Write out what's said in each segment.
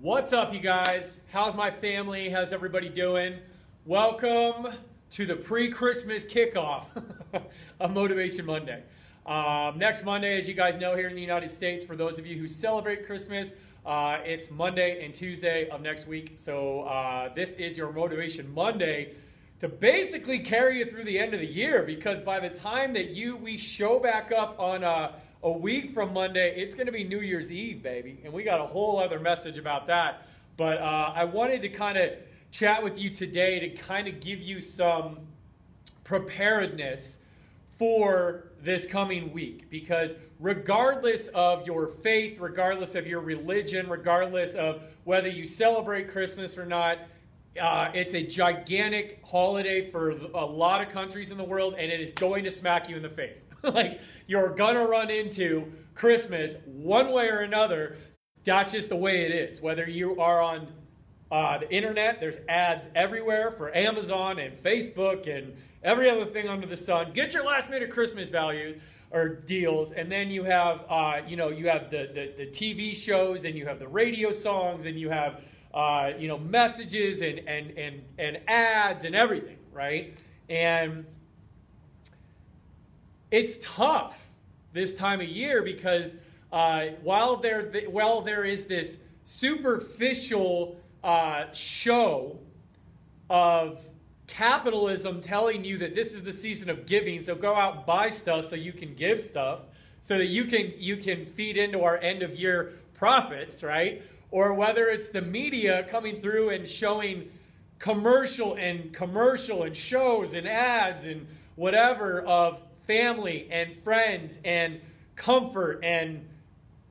What's up, you guys? How's my family? How's everybody doing? Welcome to the pre Christmas kickoff of Motivation Monday. Um, next Monday, as you guys know, here in the United States, for those of you who celebrate Christmas, uh, it's Monday and Tuesday of next week. So, uh, this is your Motivation Monday to basically carry you through the end of the year because by the time that you we show back up on uh, a week from Monday, it's going to be New Year's Eve, baby. And we got a whole other message about that. But uh, I wanted to kind of chat with you today to kind of give you some preparedness for this coming week. Because regardless of your faith, regardless of your religion, regardless of whether you celebrate Christmas or not, uh, it's a gigantic holiday for a lot of countries in the world, and it is going to smack you in the face. like, you're to run into Christmas one way or another. That's just the way it is. Whether you are on uh, the internet, there's ads everywhere for Amazon and Facebook and every other thing under the sun. Get your last minute Christmas values or deals, and then you have, uh, you know, you have the, the, the TV shows, and you have the radio songs, and you have uh, you know, messages and, and, and, and ads and everything, right? And it's tough this time of year because uh, while, there, while there is this superficial uh, show of capitalism telling you that this is the season of giving, so go out and buy stuff so you can give stuff, so that you can you can feed into our end of year profits, right? Or whether it's the media coming through and showing commercial and commercial and shows and ads and whatever of family and friends and comfort and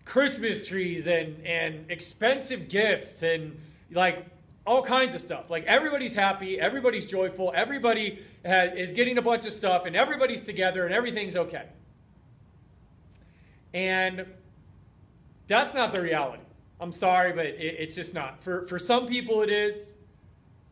Christmas trees and, and expensive gifts and like all kinds of stuff. Like everybody's happy, everybody's joyful, everybody has, is getting a bunch of stuff, and everybody's together, and everything's okay. And that's not the reality. I'm sorry, but it, it's just not. For, for some people, it is.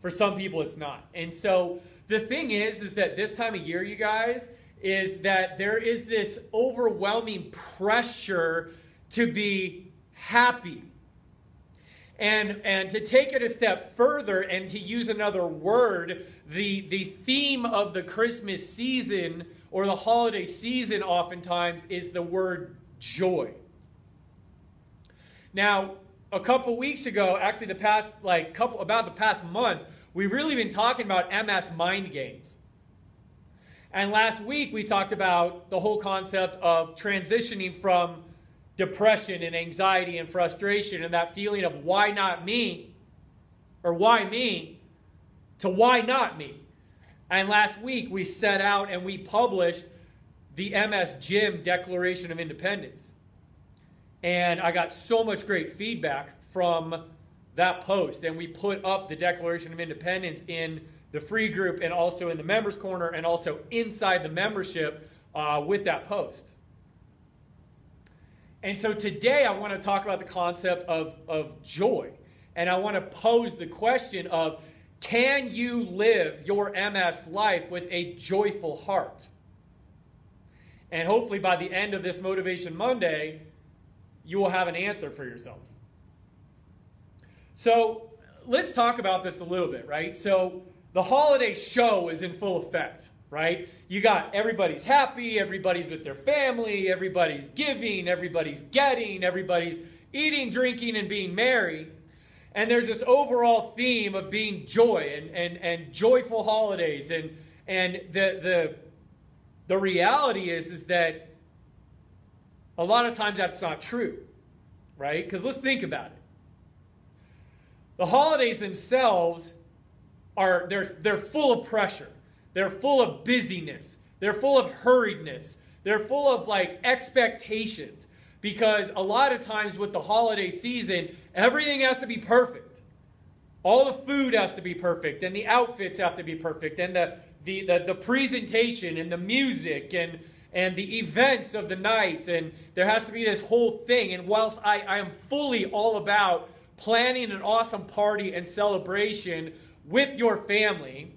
For some people, it's not. And so the thing is, is that this time of year, you guys, is that there is this overwhelming pressure to be happy. And, and to take it a step further and to use another word, the, the theme of the Christmas season or the holiday season oftentimes is the word joy. Now, a couple weeks ago, actually the past like couple about the past month, we've really been talking about MS mind games. And last week we talked about the whole concept of transitioning from depression and anxiety and frustration and that feeling of why not me or why me to why not me. And last week we set out and we published the MS Gym Declaration of Independence. And I got so much great feedback from that post. And we put up the Declaration of Independence in the free group and also in the members' corner and also inside the membership uh, with that post. And so today I want to talk about the concept of, of joy. And I want to pose the question of can you live your MS life with a joyful heart? And hopefully by the end of this Motivation Monday, you will have an answer for yourself. So let's talk about this a little bit, right? So the holiday show is in full effect, right? You got everybody's happy, everybody's with their family, everybody's giving, everybody's getting, everybody's eating, drinking, and being merry. And there's this overall theme of being joy and, and, and joyful holidays. And, and the, the, the reality is, is that a lot of times that's not true, right? Because let's think about it. The holidays themselves are they're, they're full of pressure. They're full of busyness. They're full of hurriedness. They're full of like expectations because a lot of times with the holiday season, everything has to be perfect. All the food has to be perfect, and the outfits have to be perfect, and the, the, the, the presentation, and the music, and and the events of the night, and there has to be this whole thing. And whilst I, I am fully all about planning an awesome party and celebration with your family,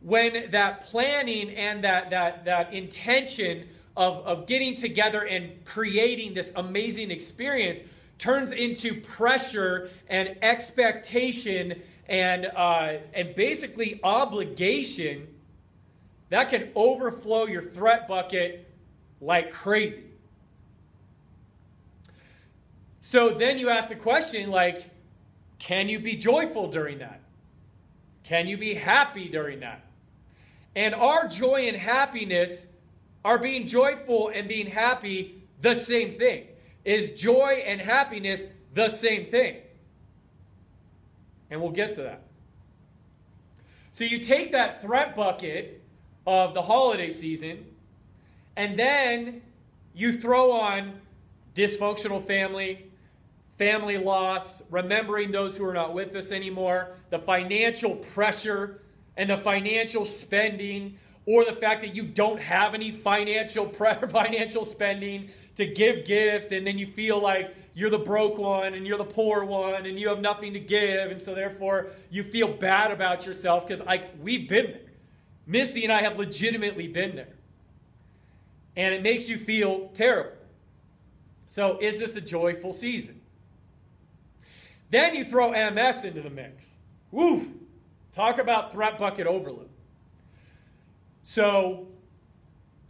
when that planning and that, that, that intention of, of getting together and creating this amazing experience turns into pressure and expectation and, uh, and basically obligation, that can overflow your threat bucket like crazy. So then you ask the question like, can you be joyful during that? Can you be happy during that? And our joy and happiness are being joyful and being happy the same thing? Is joy and happiness the same thing? And we'll get to that. So you take that threat bucket of the holiday season, and then you throw on dysfunctional family, family loss, remembering those who are not with us anymore, the financial pressure and the financial spending, or the fact that you don't have any financial pre- financial spending to give gifts and then you feel like you're the broke one and you're the poor one and you have nothing to give and so therefore you feel bad about yourself because like we've been misty and i have legitimately been there. And it makes you feel terrible. So is this a joyful season? Then you throw ms into the mix. Woo! Talk about threat bucket overload. So,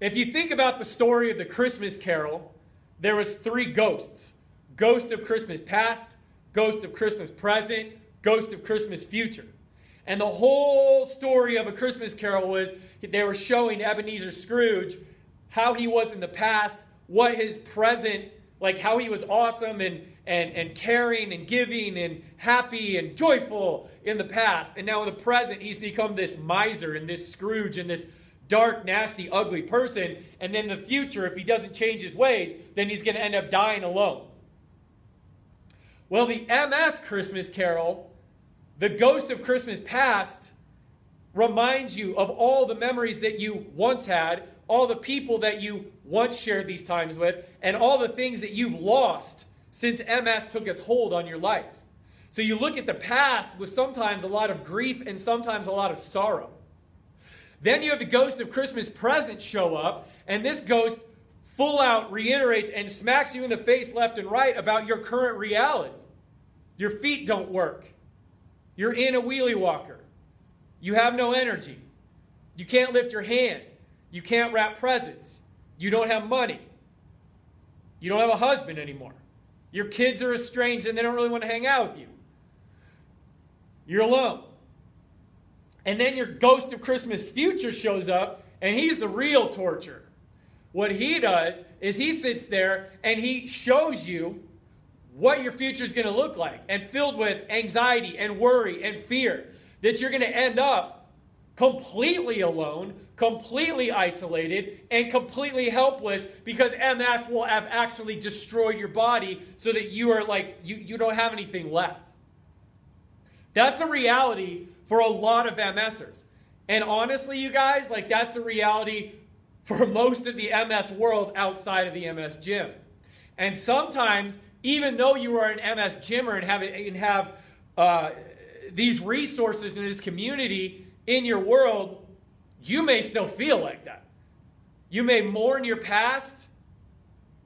if you think about the story of the Christmas Carol, there was three ghosts: ghost of Christmas past, ghost of Christmas present, ghost of Christmas future. And the whole story of a Christmas Carol was they were showing Ebenezer Scrooge how he was in the past, what his present, like how he was awesome and and, and caring and giving and happy and joyful in the past. And now in the present, he's become this miser and this Scrooge and this dark, nasty, ugly person. And then the future, if he doesn't change his ways, then he's going to end up dying alone. Well, the MS Christmas Carol, the ghost of Christmas past, reminds you of all the memories that you once had, all the people that you once shared these times with, and all the things that you've lost since MS took its hold on your life. So you look at the past with sometimes a lot of grief and sometimes a lot of sorrow. Then you have the ghost of Christmas present show up, and this ghost full out reiterates and smacks you in the face left and right about your current reality. Your feet don't work. You're in a wheelie walker. You have no energy. You can't lift your hand. You can't wrap presents. You don't have money. You don't have a husband anymore. Your kids are estranged and they don't really want to hang out with you. You're alone. And then your ghost of Christmas future shows up, and he's the real torture. What he does is he sits there and he shows you what your future is going to look like, and filled with anxiety and worry and fear that you're going to end up completely alone, completely isolated, and completely helpless because MS will have actually destroyed your body so that you are like, you, you don't have anything left. That's a reality for a lot of MSers. And honestly, you guys, like that's the reality for most of the MS world outside of the MS gym. And sometimes, even though you are an MS gymmer and have, and have uh, these resources in this community in your world, you may still feel like that. You may mourn your past.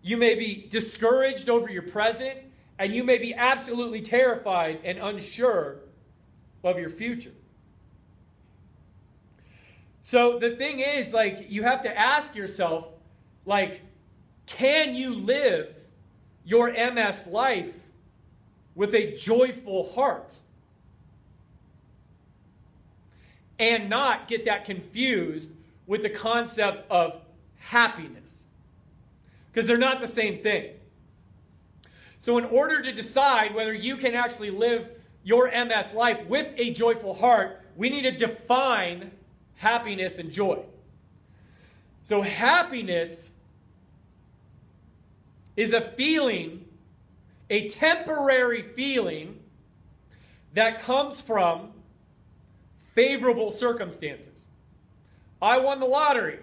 You may be discouraged over your present. And you may be absolutely terrified and unsure of your future. So the thing is, like, you have to ask yourself, like, can you live your MS life with a joyful heart? And not get that confused with the concept of happiness. Because they're not the same thing. So, in order to decide whether you can actually live your MS life with a joyful heart, we need to define happiness and joy. So, happiness is a feeling, a temporary feeling that comes from favorable circumstances. I won the lottery.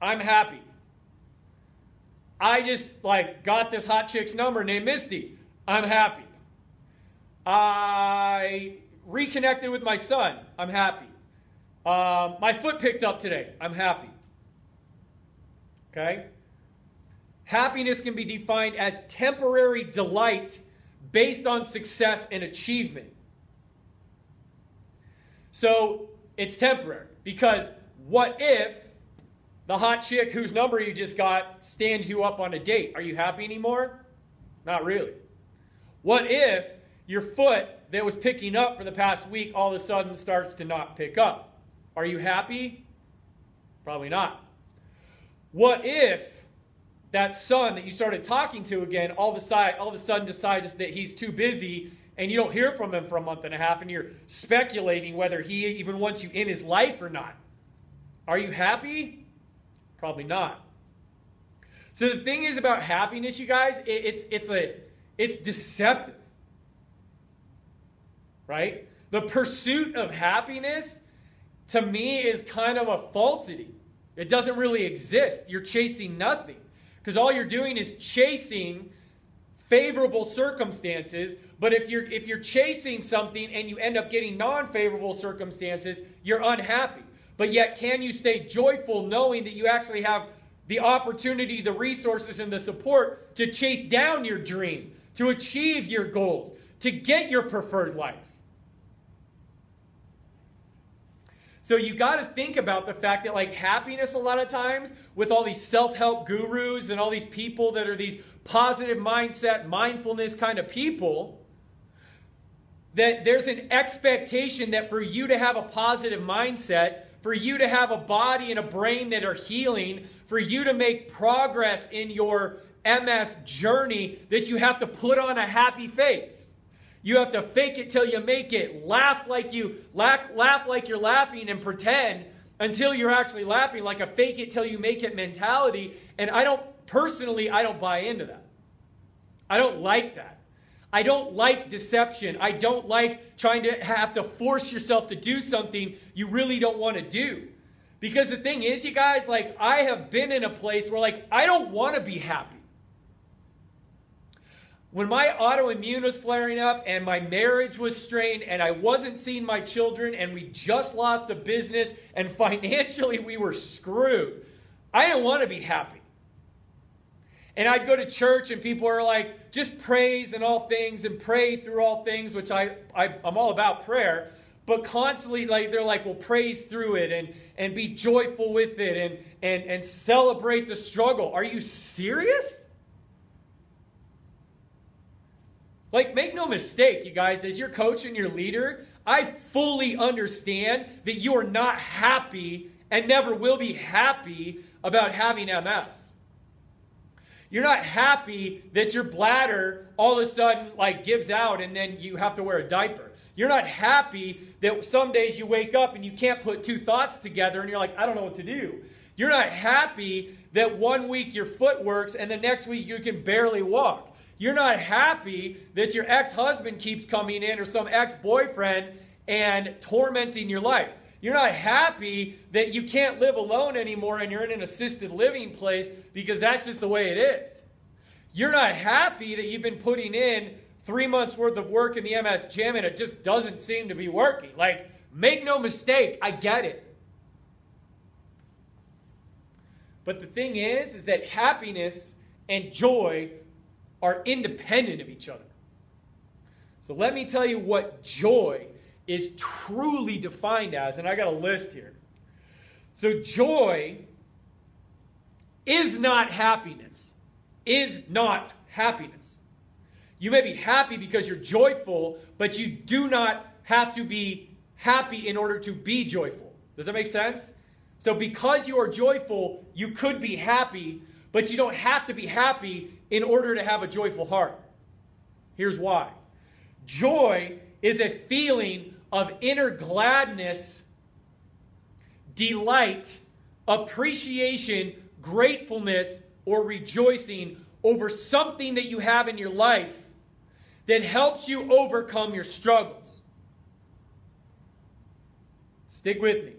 I'm happy. I just like got this hot chick's number named Misty. I'm happy. I reconnected with my son. I'm happy. Um, my foot picked up today. I'm happy. Okay? Happiness can be defined as temporary delight based on success and achievement. So it's temporary because what if the hot chick whose number you just got stands you up on a date? Are you happy anymore? Not really. What if your foot that was picking up for the past week all of a sudden starts to not pick up? Are you happy? Probably not. What if that son that you started talking to again all of a sudden, all of a sudden decides that he's too busy and you don't hear from him for a month and a half and you're speculating whether he even wants you in his life or not? Are you happy? Probably not. So the thing is about happiness, you guys, it, it's it's a it's deceptive. Right? The pursuit of happiness to me is kind of a falsity. It doesn't really exist. You're chasing nothing. Because all you're doing is chasing favorable circumstances, but if you're if you're chasing something and you end up getting non-favorable circumstances, you're unhappy. But yet can you stay joyful knowing that you actually have the opportunity, the resources and the support to chase down your dream, to achieve your goals, to get your preferred life? So you got to think about the fact that like happiness a lot of times with all these self-help gurus and all these people that are these positive mindset, mindfulness kind of people that there's an expectation that for you to have a positive mindset, for you to have a body and a brain that are healing, for you to make progress in your MS journey that you have to put on a happy face. You have to fake it till you make it. Laugh like you laugh, laugh like you're laughing and pretend until you're actually laughing like a fake it till you make it mentality. And I don't personally I don't buy into that. I don't like that. I don't like deception. I don't like trying to have to force yourself to do something you really don't want to do. Because the thing is, you guys, like I have been in a place where like I don't want to be happy when my autoimmune was flaring up and my marriage was strained and I wasn't seeing my children and we just lost a business and financially we were screwed, I didn't want to be happy. And I'd go to church and people are like, just praise in all things and pray through all things, which I, I, I'm all about prayer. But constantly, like they're like, well, praise through it and, and be joyful with it and, and, and celebrate the struggle. Are you serious? Like, make no mistake, you guys, as your coach and your leader, I fully understand that you are not happy and never will be happy about having MS. You're not happy that your bladder all of a sudden like gives out and then you have to wear a diaper. You're not happy that some days you wake up and you can't put two thoughts together and you're like, I don't know what to do. You're not happy that one week your foot works and the next week you can barely walk. You're not happy that your ex husband keeps coming in or some ex boyfriend and tormenting your life. You're not happy that you can't live alone anymore and you're in an assisted living place because that's just the way it is. You're not happy that you've been putting in three months worth of work in the MS gym and it just doesn't seem to be working. Like, make no mistake, I get it. But the thing is, is that happiness and joy are independent of each other. So let me tell you what joy is truly defined as, and I got a list here. So joy is not happiness, is not happiness. You may be happy because you're joyful, but you do not have to be happy in order to be joyful. Does that make sense? So, because you are joyful, you could be happy, but you don't have to be happy in order to have a joyful heart. Here's why joy is a feeling of inner gladness, delight, appreciation, gratefulness, or rejoicing over something that you have in your life that helps you overcome your struggles. Stick with me.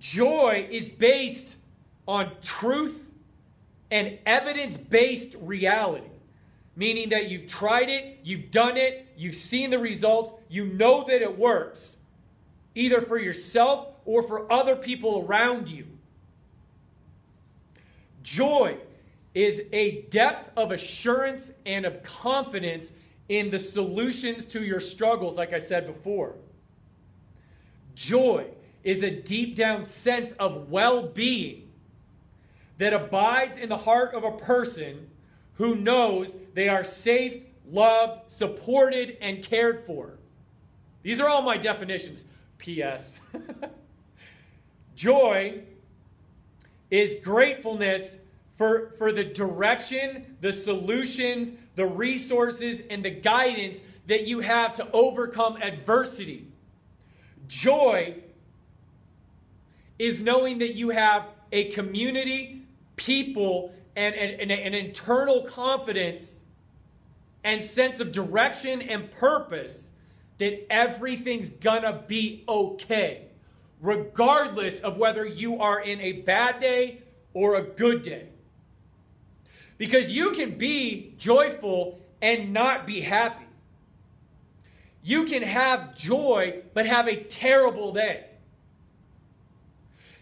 Joy is based on truth an evidence based reality, meaning that you've tried it, you've done it, you've seen the results, you know that it works, either for yourself or for other people around you. Joy is a depth of assurance and of confidence in the solutions to your struggles, like I said before. Joy is a deep down sense of well being that abides in the heart of a person who knows they are safe, loved, supported, and cared for. These are all my definitions. P.S. Joy is gratefulness for, for the direction, the solutions, the resources, and the guidance that you have to overcome adversity. Joy is knowing that you have a community, people, and, and, an internal confidence and sense of direction and purpose that everything's gonna be okay, regardless of whether you are in a bad day or a good day. Because you can be joyful and not be happy. You can have joy but have a terrible day.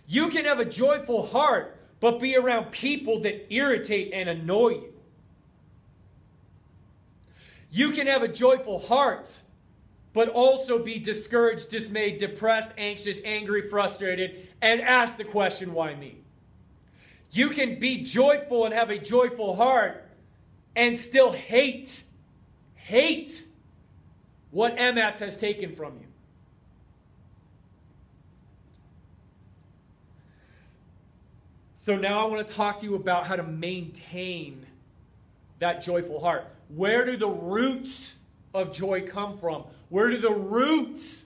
You can have a joyful heart but be around people that irritate and annoy you. You can have a joyful heart but also be discouraged, dismayed, depressed, anxious, angry, frustrated, and ask the question, why me? You can be joyful and have a joyful heart and still hate, hate what MS has taken from you. So now I want to talk to you about how to maintain that joyful heart. Where do the roots of joy come from? Where do the roots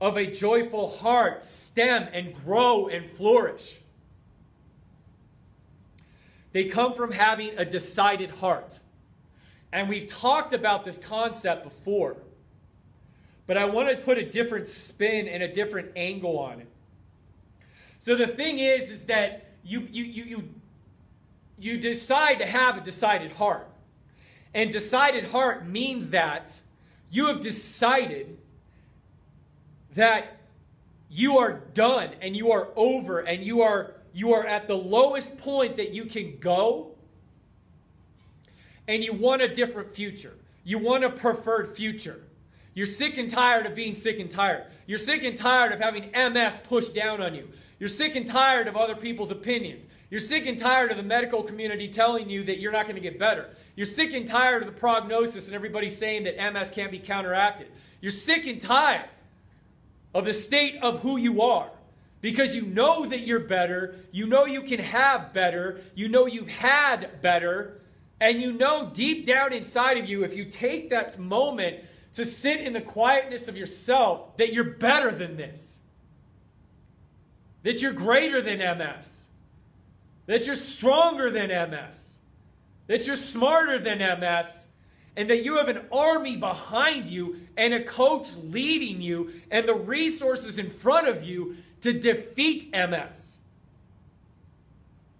of a joyful heart stem and grow and flourish? They come from having a decided heart. And we've talked about this concept before. But I want to put a different spin and a different angle on it. So the thing is, is that you, you, you, you, you decide to have a decided heart. And decided heart means that you have decided that you are done and you are over and you are you are at the lowest point that you can go and you want a different future. You want a preferred future. You're sick and tired of being sick and tired. You're sick and tired of having MS pushed down on you. You're sick and tired of other people's opinions. You're sick and tired of the medical community telling you that you're not going to get better. You're sick and tired of the prognosis and everybody saying that MS can't be counteracted. You're sick and tired of the state of who you are because you know that you're better. You know you can have better. You know you've had better. And you know deep down inside of you, if you take that moment to sit in the quietness of yourself, that you're better than this, that you're greater than MS that you're stronger than MS, that you're smarter than MS, and that you have an army behind you and a coach leading you and the resources in front of you to defeat MS.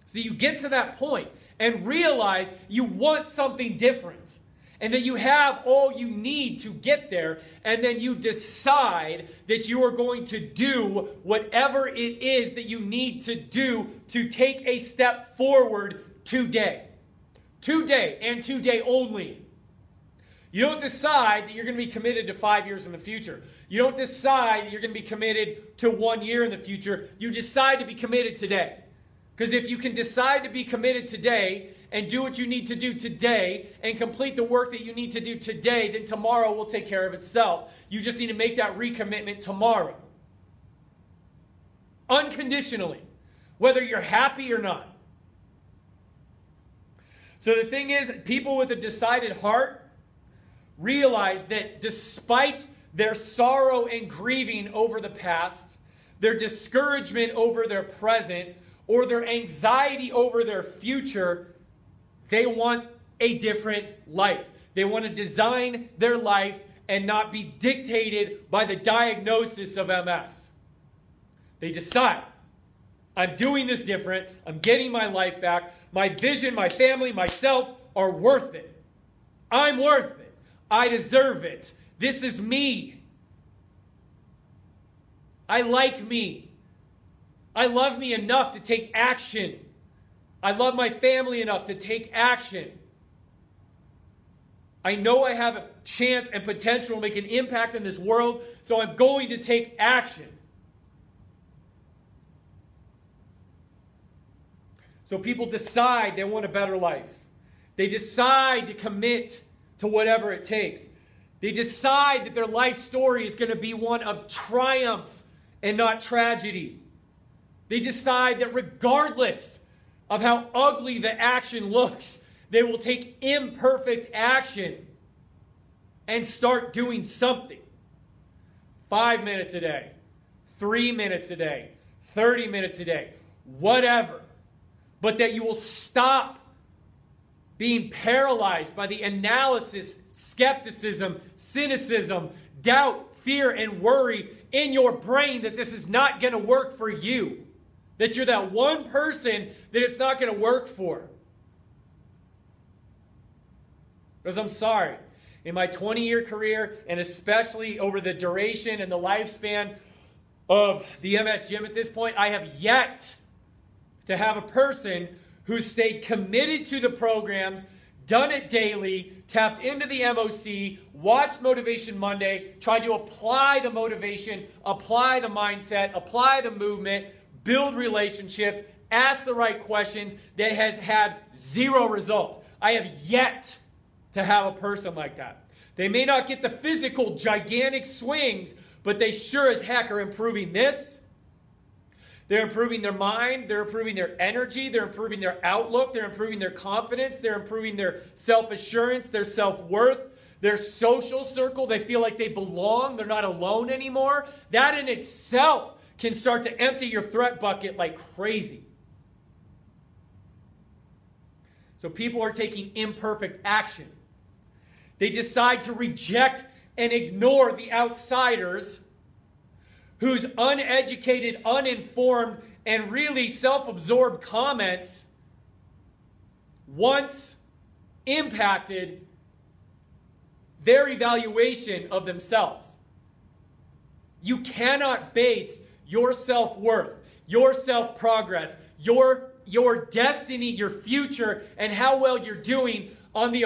So you get to that point and realize you want something different and that you have all you need to get there, and then you decide that you are going to do whatever it is that you need to do to take a step forward today. Today and today only. You don't decide that you're going to be committed to five years in the future. You don't decide that you're going to be committed to one year in the future. You decide to be committed today. Because if you can decide to be committed today and do what you need to do today and complete the work that you need to do today, then tomorrow will take care of itself. You just need to make that recommitment tomorrow. Unconditionally, whether you're happy or not. So the thing is, people with a decided heart realize that despite their sorrow and grieving over the past, their discouragement over their present, or their anxiety over their future, they want a different life. They want to design their life and not be dictated by the diagnosis of MS. They decide, I'm doing this different. I'm getting my life back. My vision, my family, myself are worth it. I'm worth it. I deserve it. This is me. I like me. I love me enough to take action. I love my family enough to take action. I know I have a chance and potential to make an impact in this world, so I'm going to take action. So people decide they want a better life. They decide to commit to whatever it takes. They decide that their life story is going to be one of triumph and not tragedy. They decide that regardless of how ugly the action looks, they will take imperfect action and start doing something. Five minutes a day, three minutes a day, 30 minutes a day, whatever. But that you will stop being paralyzed by the analysis, skepticism, cynicism, doubt, fear, and worry in your brain that this is not going to work for you. That you're that one person that it's not going to work for. Because I'm sorry, in my 20 year career, and especially over the duration and the lifespan of the MS gym at this point, I have yet to have a person who stayed committed to the programs, done it daily, tapped into the MOC, watched Motivation Monday, tried to apply the motivation, apply the mindset, apply the movement, build relationships, ask the right questions that has had zero results. I have yet to have a person like that. They may not get the physical gigantic swings, but they sure as heck are improving this. They're improving their mind, they're improving their energy, they're improving their outlook, they're improving their confidence, they're improving their self assurance, their self worth, their social circle. They feel like they belong, they're not alone anymore. That in itself can start to empty your threat bucket like crazy. So people are taking imperfect action. They decide to reject and ignore the outsiders whose uneducated, uninformed, and really self absorbed comments once impacted their evaluation of themselves. You cannot base your self worth, your self progress, your, your destiny, your future, and how well you're doing on the,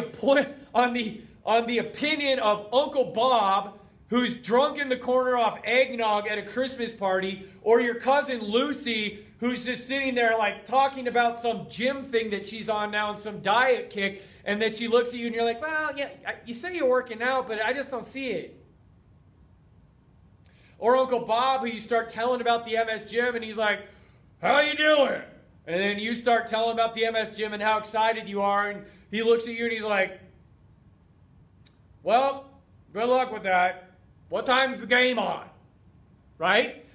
on the on the opinion of Uncle Bob, who's drunk in the corner off eggnog at a Christmas party, or your cousin Lucy, who's just sitting there like talking about some gym thing that she's on now and some diet kick, and then she looks at you and you're like, well, yeah, you say you're working out, but I just don't see it. Or Uncle Bob, who you start telling about the MS gym, and he's like, how you doing? And then you start telling about the MS gym and how excited you are, and he looks at you and he's like, well, good luck with that. What time's the game on? Right?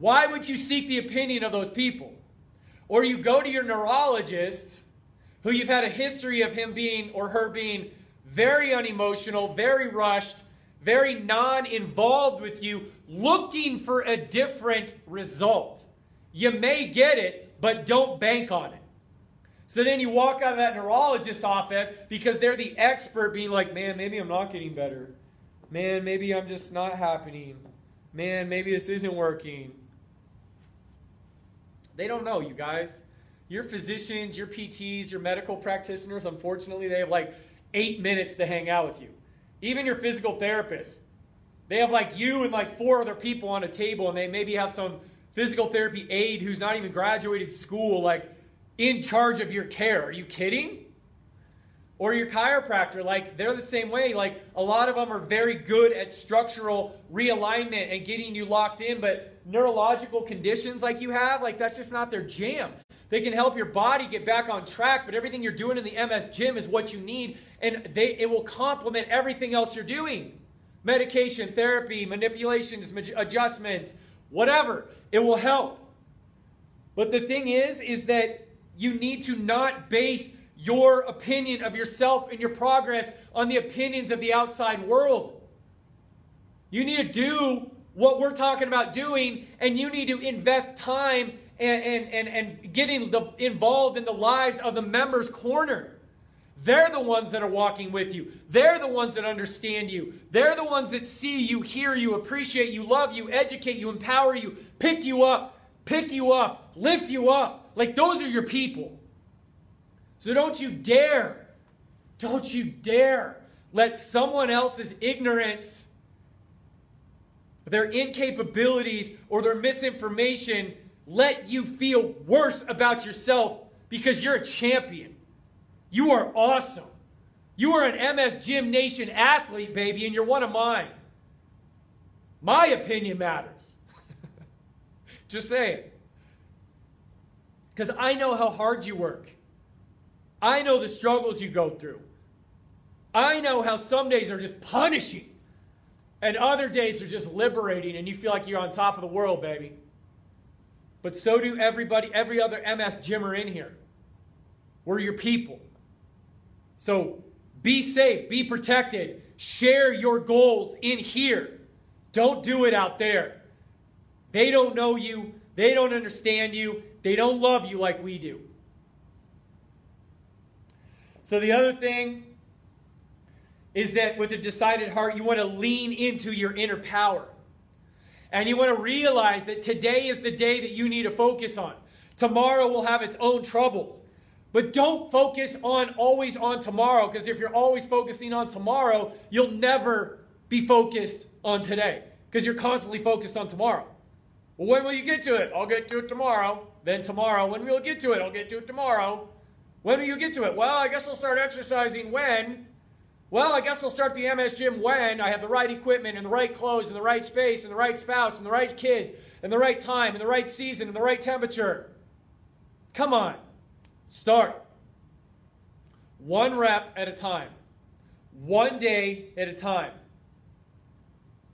Why would you seek the opinion of those people? Or you go to your neurologist, who you've had a history of him being or her being very unemotional, very rushed, very non involved with you, looking for a different result. You may get it, but don't bank on it. So then you walk out of that neurologist's office because they're the expert being like, man, maybe I'm not getting better. Man, maybe I'm just not happening. Man, maybe this isn't working. They don't know, you guys. Your physicians, your PTs, your medical practitioners, unfortunately, they have like eight minutes to hang out with you. Even your physical therapist. They have like you and like four other people on a table, and they maybe have some physical therapy aide who's not even graduated school, like in charge of your care. Are you kidding? Or your chiropractor, like they're the same way. Like a lot of them are very good at structural realignment and getting you locked in, but neurological conditions like you have, like that's just not their jam. They can help your body get back on track, but everything you're doing in the MS gym is what you need, and they it will complement everything else you're doing. Medication, therapy, manipulations, adjustments, whatever. It will help. But the thing is, is that you need to not base your opinion of yourself and your progress on the opinions of the outside world. You need to do what we're talking about doing, and you need to invest time and, and, and, and getting the, involved in the lives of the members' corner. They're the ones that are walking with you. They're the ones that understand you. They're the ones that see you, hear you, appreciate you, love you, educate you, empower you, pick you up, pick you up, lift you up. Like those are your people. So don't you dare Don't you dare let someone else's ignorance, their incapabilities, or their misinformation let you feel worse about yourself because you're a champion. You are awesome. You are an MS Gym Nation athlete, baby, and you're one of mine. My opinion matters. Just saying. Because I know how hard you work. I know the struggles you go through. I know how some days are just punishing and other days are just liberating and you feel like you're on top of the world, baby. But so do everybody, every other MS gymmer in here. We're your people. So be safe, be protected, share your goals in here. Don't do it out there. They don't know you, they don't understand you, they don't love you like we do. So the other thing is that with a decided heart, you want to lean into your inner power. And you want to realize that today is the day that you need to focus on. Tomorrow will have its own troubles. But don't focus on always on tomorrow because if you're always focusing on tomorrow, you'll never be focused on today because you're constantly focused on tomorrow. Well, when will you get to it? I'll get to it tomorrow. Then tomorrow. When will you get to it? I'll get to it tomorrow. When will you get to it? Well, I guess I'll start exercising when. Well, I guess I'll start the MS gym when I have the right equipment and the right clothes and the right space and the right spouse and the right kids and the right time and the right season and the right temperature. Come on. Start. One rep at a time. One day at a time.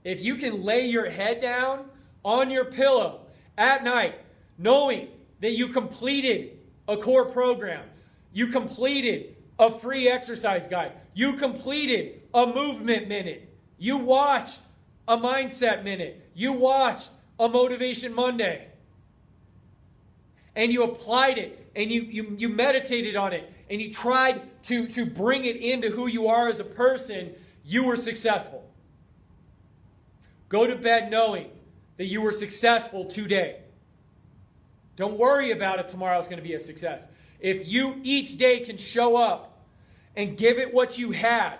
If you can lay your head down on your pillow at night, knowing that you completed a core program, you completed a free exercise guide. You completed a movement minute. You watched a mindset minute. You watched a motivation Monday. And you applied it and you, you, you meditated on it and you tried to, to bring it into who you are as a person. You were successful. Go to bed knowing that you were successful today. Don't worry about if tomorrow is going to be a success. If you each day can show up and give it what you had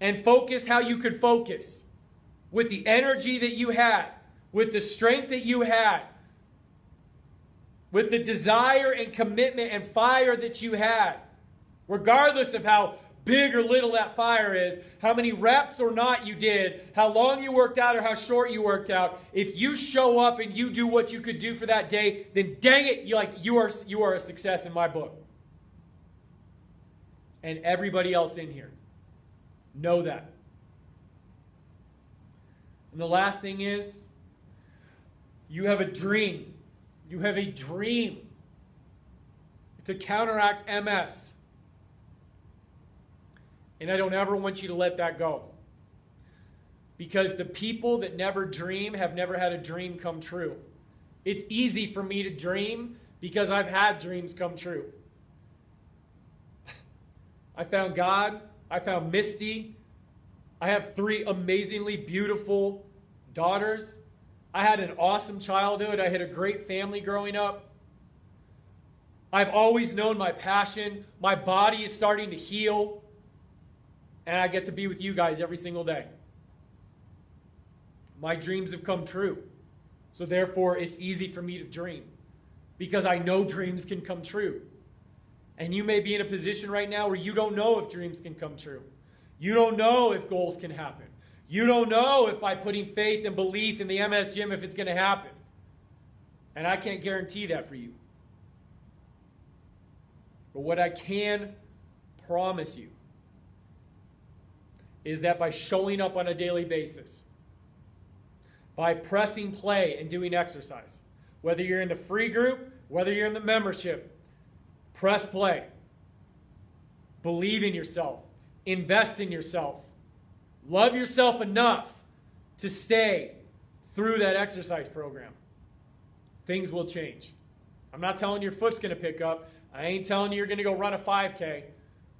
and focus how you could focus with the energy that you had, with the strength that you had, with the desire and commitment and fire that you had, regardless of how big or little that fire is, how many reps or not you did, how long you worked out or how short you worked out, if you show up and you do what you could do for that day, then dang it, you like you are you are a success in my book. And everybody else in here. Know that. And the last thing is you have a dream. You have a dream. It's to counteract MS. And I don't ever want you to let that go. Because the people that never dream have never had a dream come true. It's easy for me to dream because I've had dreams come true. I found God. I found Misty. I have three amazingly beautiful daughters. I had an awesome childhood. I had a great family growing up. I've always known my passion. My body is starting to heal and I get to be with you guys every single day. My dreams have come true. So therefore, it's easy for me to dream because I know dreams can come true. And you may be in a position right now where you don't know if dreams can come true. You don't know if goals can happen. You don't know if by putting faith and belief in the MS gym if it's going to happen. And I can't guarantee that for you. But what I can promise you is that by showing up on a daily basis, by pressing play and doing exercise, whether you're in the free group, whether you're in the membership, press play. Believe in yourself, invest in yourself, love yourself enough to stay through that exercise program. Things will change. I'm not telling your foot's going to pick up. I ain't telling you you're going to go run a 5K,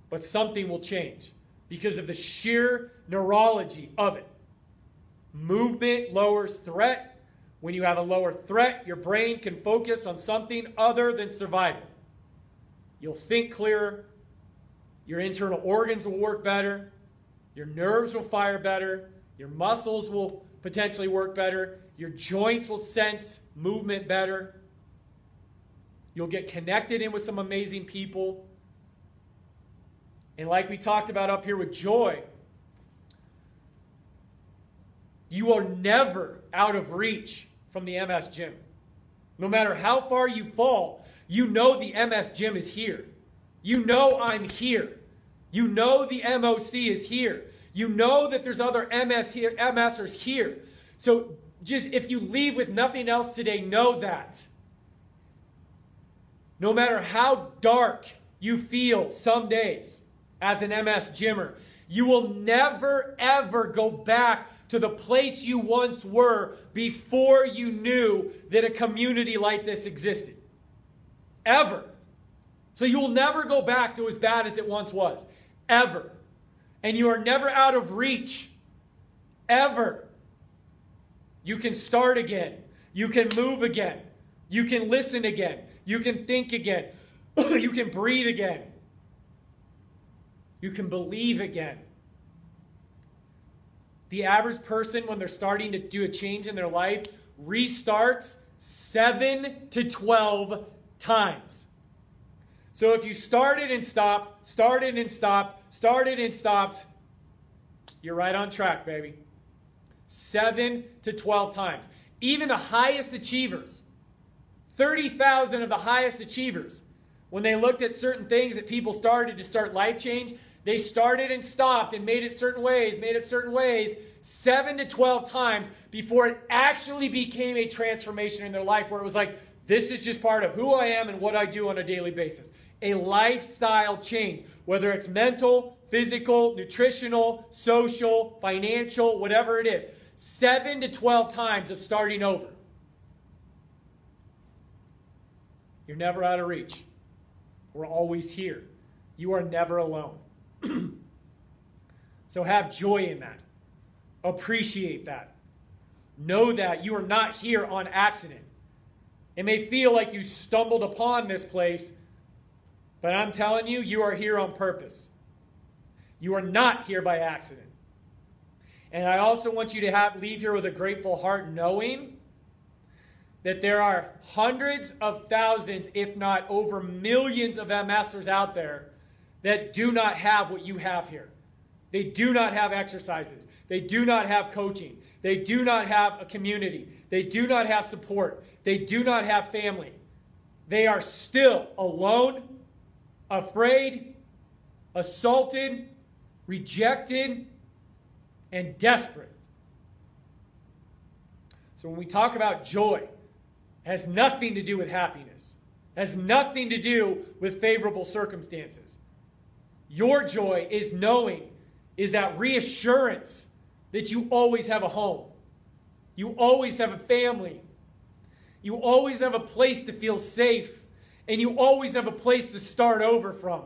but something will change because of the sheer neurology of it. Movement lowers threat. When you have a lower threat, your brain can focus on something other than survival. You'll think clearer, Your internal organs will work better. Your nerves will fire better. Your muscles will potentially work better. Your joints will sense movement better. You'll get connected in with some amazing people. And like we talked about up here with joy, you are never out of reach from the MS gym. No matter how far you fall, you know the MS gym is here. You know I'm here. You know the MOC is here. You know that there's other MS here, MSers here. So just if you leave with nothing else today, know that. No matter how dark you feel some days as an MS gymmer, you will never ever go back to the place you once were before you knew that a community like this existed. Ever. So you will never go back to as bad as it once was. Ever. And you are never out of reach. Ever. You can start again. You can move again. You can listen again. You can think again. you can breathe again. You can believe again. The average person, when they're starting to do a change in their life, restarts 7 to 12 times. So if you started and stopped, started and stopped, started and stopped, you're right on track, baby. 7 to 12 times. Even the highest achievers, 30,000 of the highest achievers, when they looked at certain things that people started to start life change, they started and stopped and made it certain ways, made it certain ways, seven to 12 times before it actually became a transformation in their life where it was like, this is just part of who I am and what I do on a daily basis. A lifestyle change, whether it's mental, physical, nutritional, social, financial, whatever it is. Seven to 12 times of starting over. You're never out of reach. We're always here. You are never alone. so have joy in that. Appreciate that. Know that you are not here on accident. It may feel like you stumbled upon this place, but I'm telling you, you are here on purpose. You are not here by accident. And I also want you to have leave here with a grateful heart, knowing that there are hundreds of thousands, if not over millions of MSers out there that do not have what you have here. They do not have exercises. They do not have coaching. They do not have a community. They do not have support. They do not have family. They are still alone, afraid, assaulted, rejected, and desperate. So when we talk about joy, has nothing to do with happiness, has nothing to do with favorable circumstances. Your joy is knowing, is that reassurance that you always have a home, you always have a family, you always have a place to feel safe, and you always have a place to start over from.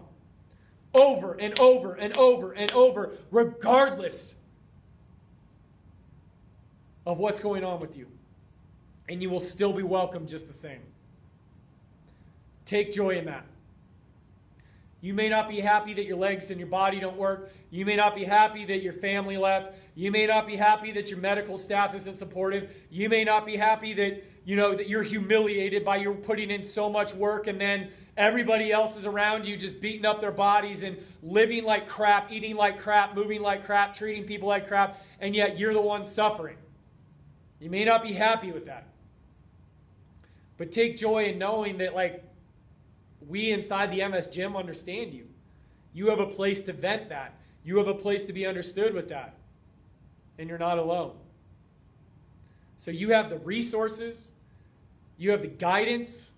Over and over and over and over, regardless of what's going on with you. And you will still be welcome just the same. Take joy in that. You may not be happy that your legs and your body don't work. You may not be happy that your family left. You may not be happy that your medical staff isn't supportive. You may not be happy that, you know, that you're humiliated by your putting in so much work and then everybody else is around you just beating up their bodies and living like crap, eating like crap, moving like crap, treating people like crap, and yet you're the one suffering. You may not be happy with that. But take joy in knowing that like we inside the MS gym understand you. You have a place to vent that. You have a place to be understood with that. And you're not alone. So you have the resources, you have the guidance,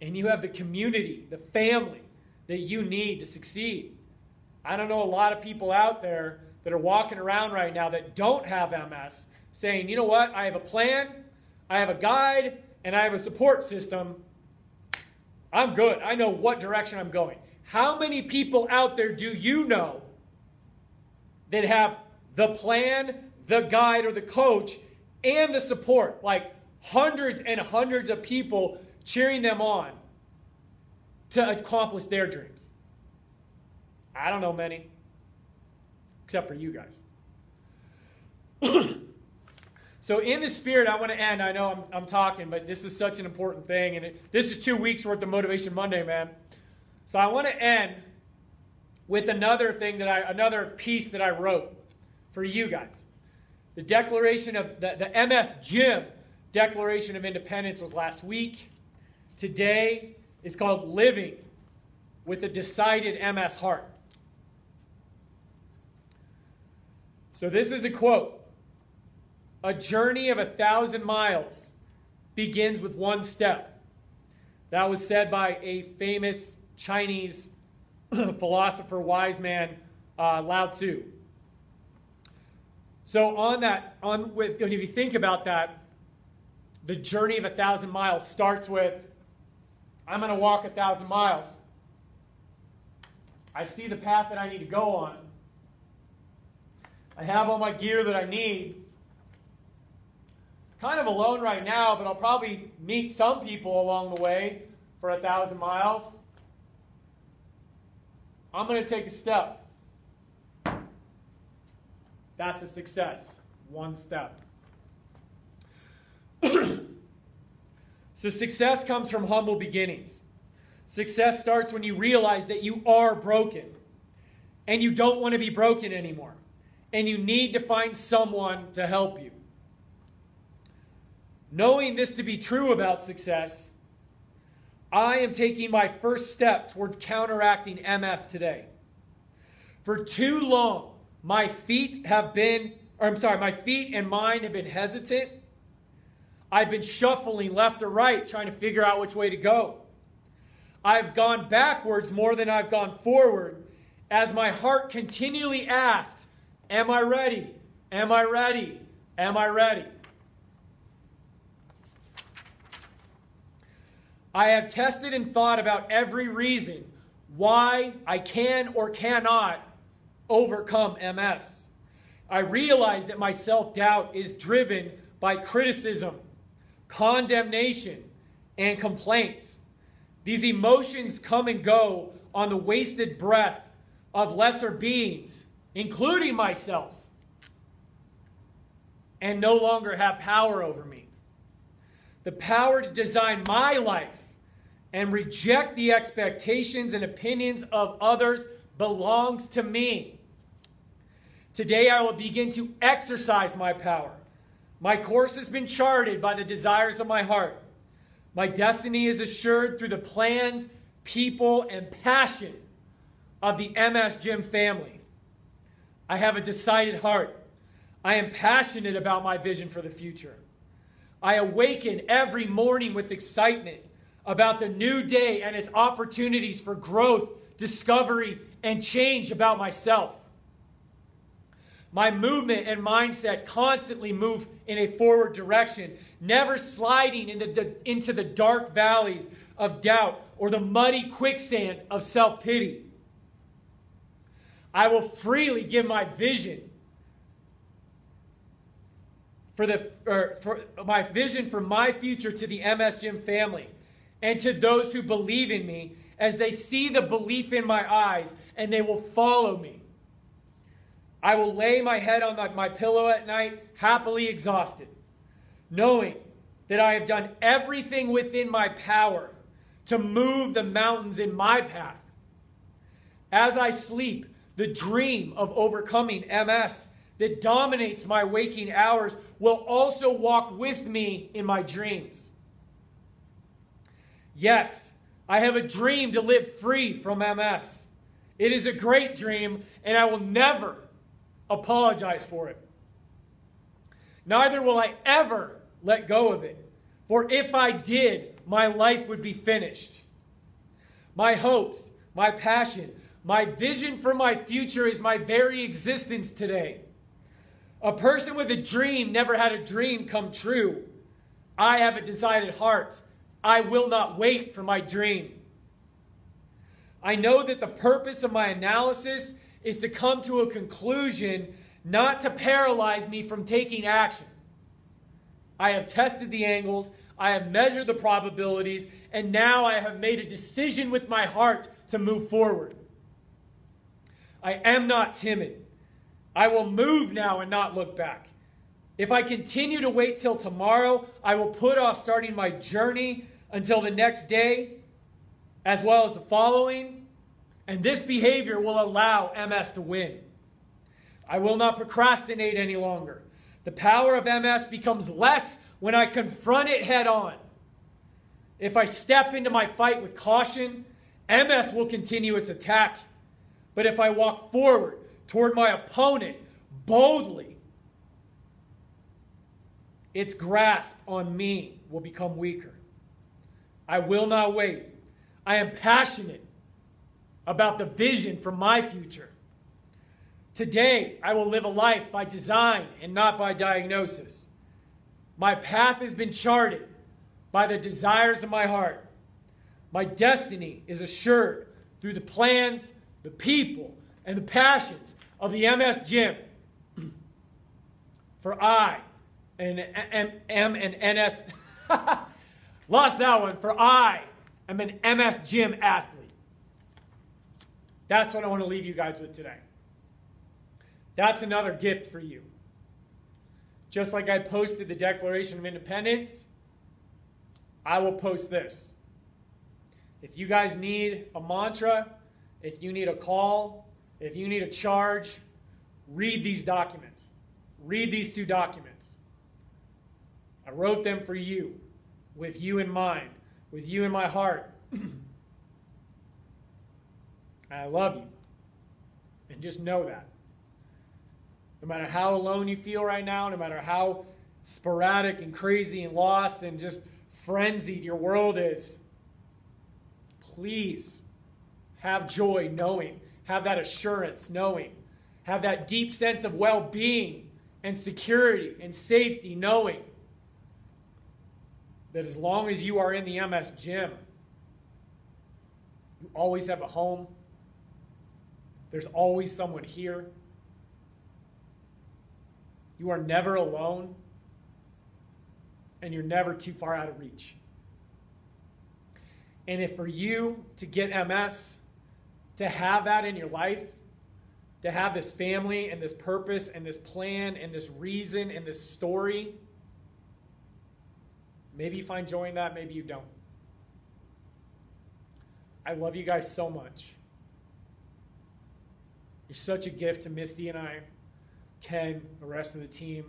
and you have the community, the family that you need to succeed. I don't know a lot of people out there that are walking around right now that don't have MS saying, you know what, I have a plan, I have a guide, and I have a support system, I'm good. I know what direction I'm going. How many people out there do you know that have the plan, the guide, or the coach and the support? Like hundreds and hundreds of people cheering them on to accomplish their dreams. I don't know many, except for you guys. so, in the spirit, I want to end. I know I'm, I'm talking, but this is such an important thing. And it, this is two weeks worth of Motivation Monday, man. So, I want to end with another thing that I, another piece that I wrote for you guys. The Declaration of the, the MS Gym Declaration of Independence was last week. Today is called Living with a Decided MS Heart. So, this is a quote A journey of a thousand miles begins with one step. That was said by a famous Chinese philosopher, wise man, uh, Lao Tzu. So on that, on with, if you think about that, the journey of a thousand miles starts with, I'm going to walk a thousand miles. I see the path that I need to go on. I have all my gear that I need. Kind of alone right now, but I'll probably meet some people along the way for a thousand miles. I'm going to take a step. That's a success. One step. so, success comes from humble beginnings. Success starts when you realize that you are broken and you don't want to be broken anymore. And you need to find someone to help you. Knowing this to be true about success, I am taking my first step towards counteracting MS today. For too long, my feet have been, or I'm sorry, my feet and mind have been hesitant. I've been shuffling left or right, trying to figure out which way to go. I've gone backwards more than I've gone forward as my heart continually asks, Am I ready? Am I ready? Am I ready? I have tested and thought about every reason why I can or cannot overcome MS. I realize that my self doubt is driven by criticism, condemnation, and complaints. These emotions come and go on the wasted breath of lesser beings, including myself, and no longer have power over me. The power to design my life and reject the expectations and opinions of others belongs to me. Today I will begin to exercise my power. My course has been charted by the desires of my heart. My destiny is assured through the plans, people, and passion of the MS Gym family. I have a decided heart. I am passionate about my vision for the future. I awaken every morning with excitement about the new day and its opportunities for growth, discovery, and change about myself. My movement and mindset constantly move in a forward direction, never sliding into the, into the dark valleys of doubt or the muddy quicksand of self pity. I will freely give my vision for the for my vision for my future to the MS Gym family and to those who believe in me as they see the belief in my eyes and they will follow me. I will lay my head on my pillow at night, happily exhausted, knowing that I have done everything within my power to move the mountains in my path. As I sleep, the dream of overcoming MS that dominates my waking hours will also walk with me in my dreams. Yes, I have a dream to live free from MS. It is a great dream, and I will never apologize for it. Neither will I ever let go of it, for if I did, my life would be finished. My hopes, my passion, my vision for my future is my very existence today. A person with a dream never had a dream come true. I have a decided heart I will not wait for my dream. I know that the purpose of my analysis is to come to a conclusion, not to paralyze me from taking action. I have tested the angles, I have measured the probabilities, and now I have made a decision with my heart to move forward. I am not timid. I will move now and not look back. If I continue to wait till tomorrow, I will put off starting my journey until the next day, as well as the following. And this behavior will allow MS to win. I will not procrastinate any longer. The power of MS becomes less when I confront it head on. If I step into my fight with caution, MS will continue its attack. But if I walk forward toward my opponent boldly, its grasp on me will become weaker. I will not wait. I am passionate about the vision for my future. Today, I will live a life by design and not by diagnosis. My path has been charted by the desires of my heart. My destiny is assured through the plans, the people, and the passions of the MS Gym. For I and M, M and NS lost that one. For I am an MS Gym athlete. That's what I want to leave you guys with today. That's another gift for you. Just like I posted the Declaration of Independence, I will post this. If you guys need a mantra, if you need a call, if you need a charge, read these documents. Read these two documents. I wrote them for you, with you in mind, with you in my heart. I love you. And just know that. No matter how alone you feel right now, no matter how sporadic and crazy and lost and just frenzied your world is, please have joy knowing, have that assurance knowing, have that deep sense of well being and security and safety knowing that as long as you are in the MS gym, you always have a home. There's always someone here. You are never alone, and you're never too far out of reach. And if for you to get MS, to have that in your life, to have this family and this purpose and this plan and this reason and this story, maybe you find joy in that, maybe you don't. I love you guys so much. Such a gift to Misty and I. Ken, the rest of the team.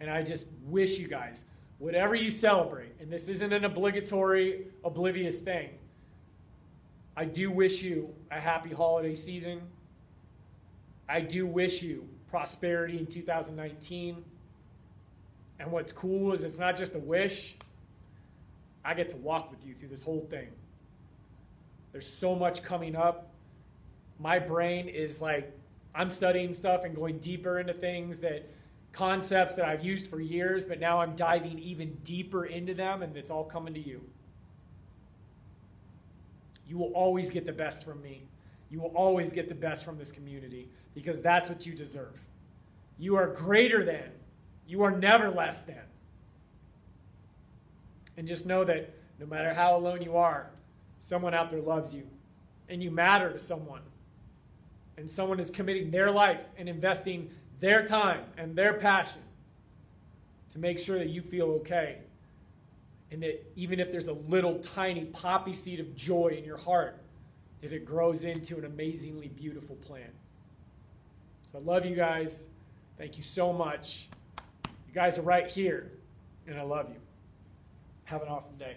And I just wish you guys, whatever you celebrate, and this isn't an obligatory, oblivious thing, I do wish you a happy holiday season. I do wish you prosperity in 2019. And what's cool is it's not just a wish, I get to walk with you through this whole thing. There's so much coming up. My brain is like I'm studying stuff and going deeper into things that concepts that I've used for years, but now I'm diving even deeper into them and it's all coming to you. You will always get the best from me. You will always get the best from this community because that's what you deserve. You are greater than, you are never less than. And just know that no matter how alone you are, someone out there loves you and you matter to someone and someone is committing their life and investing their time and their passion to make sure that you feel okay. And that even if there's a little tiny poppy seed of joy in your heart, that it grows into an amazingly beautiful plant. So I love you guys. Thank you so much. You guys are right here, and I love you. Have an awesome day.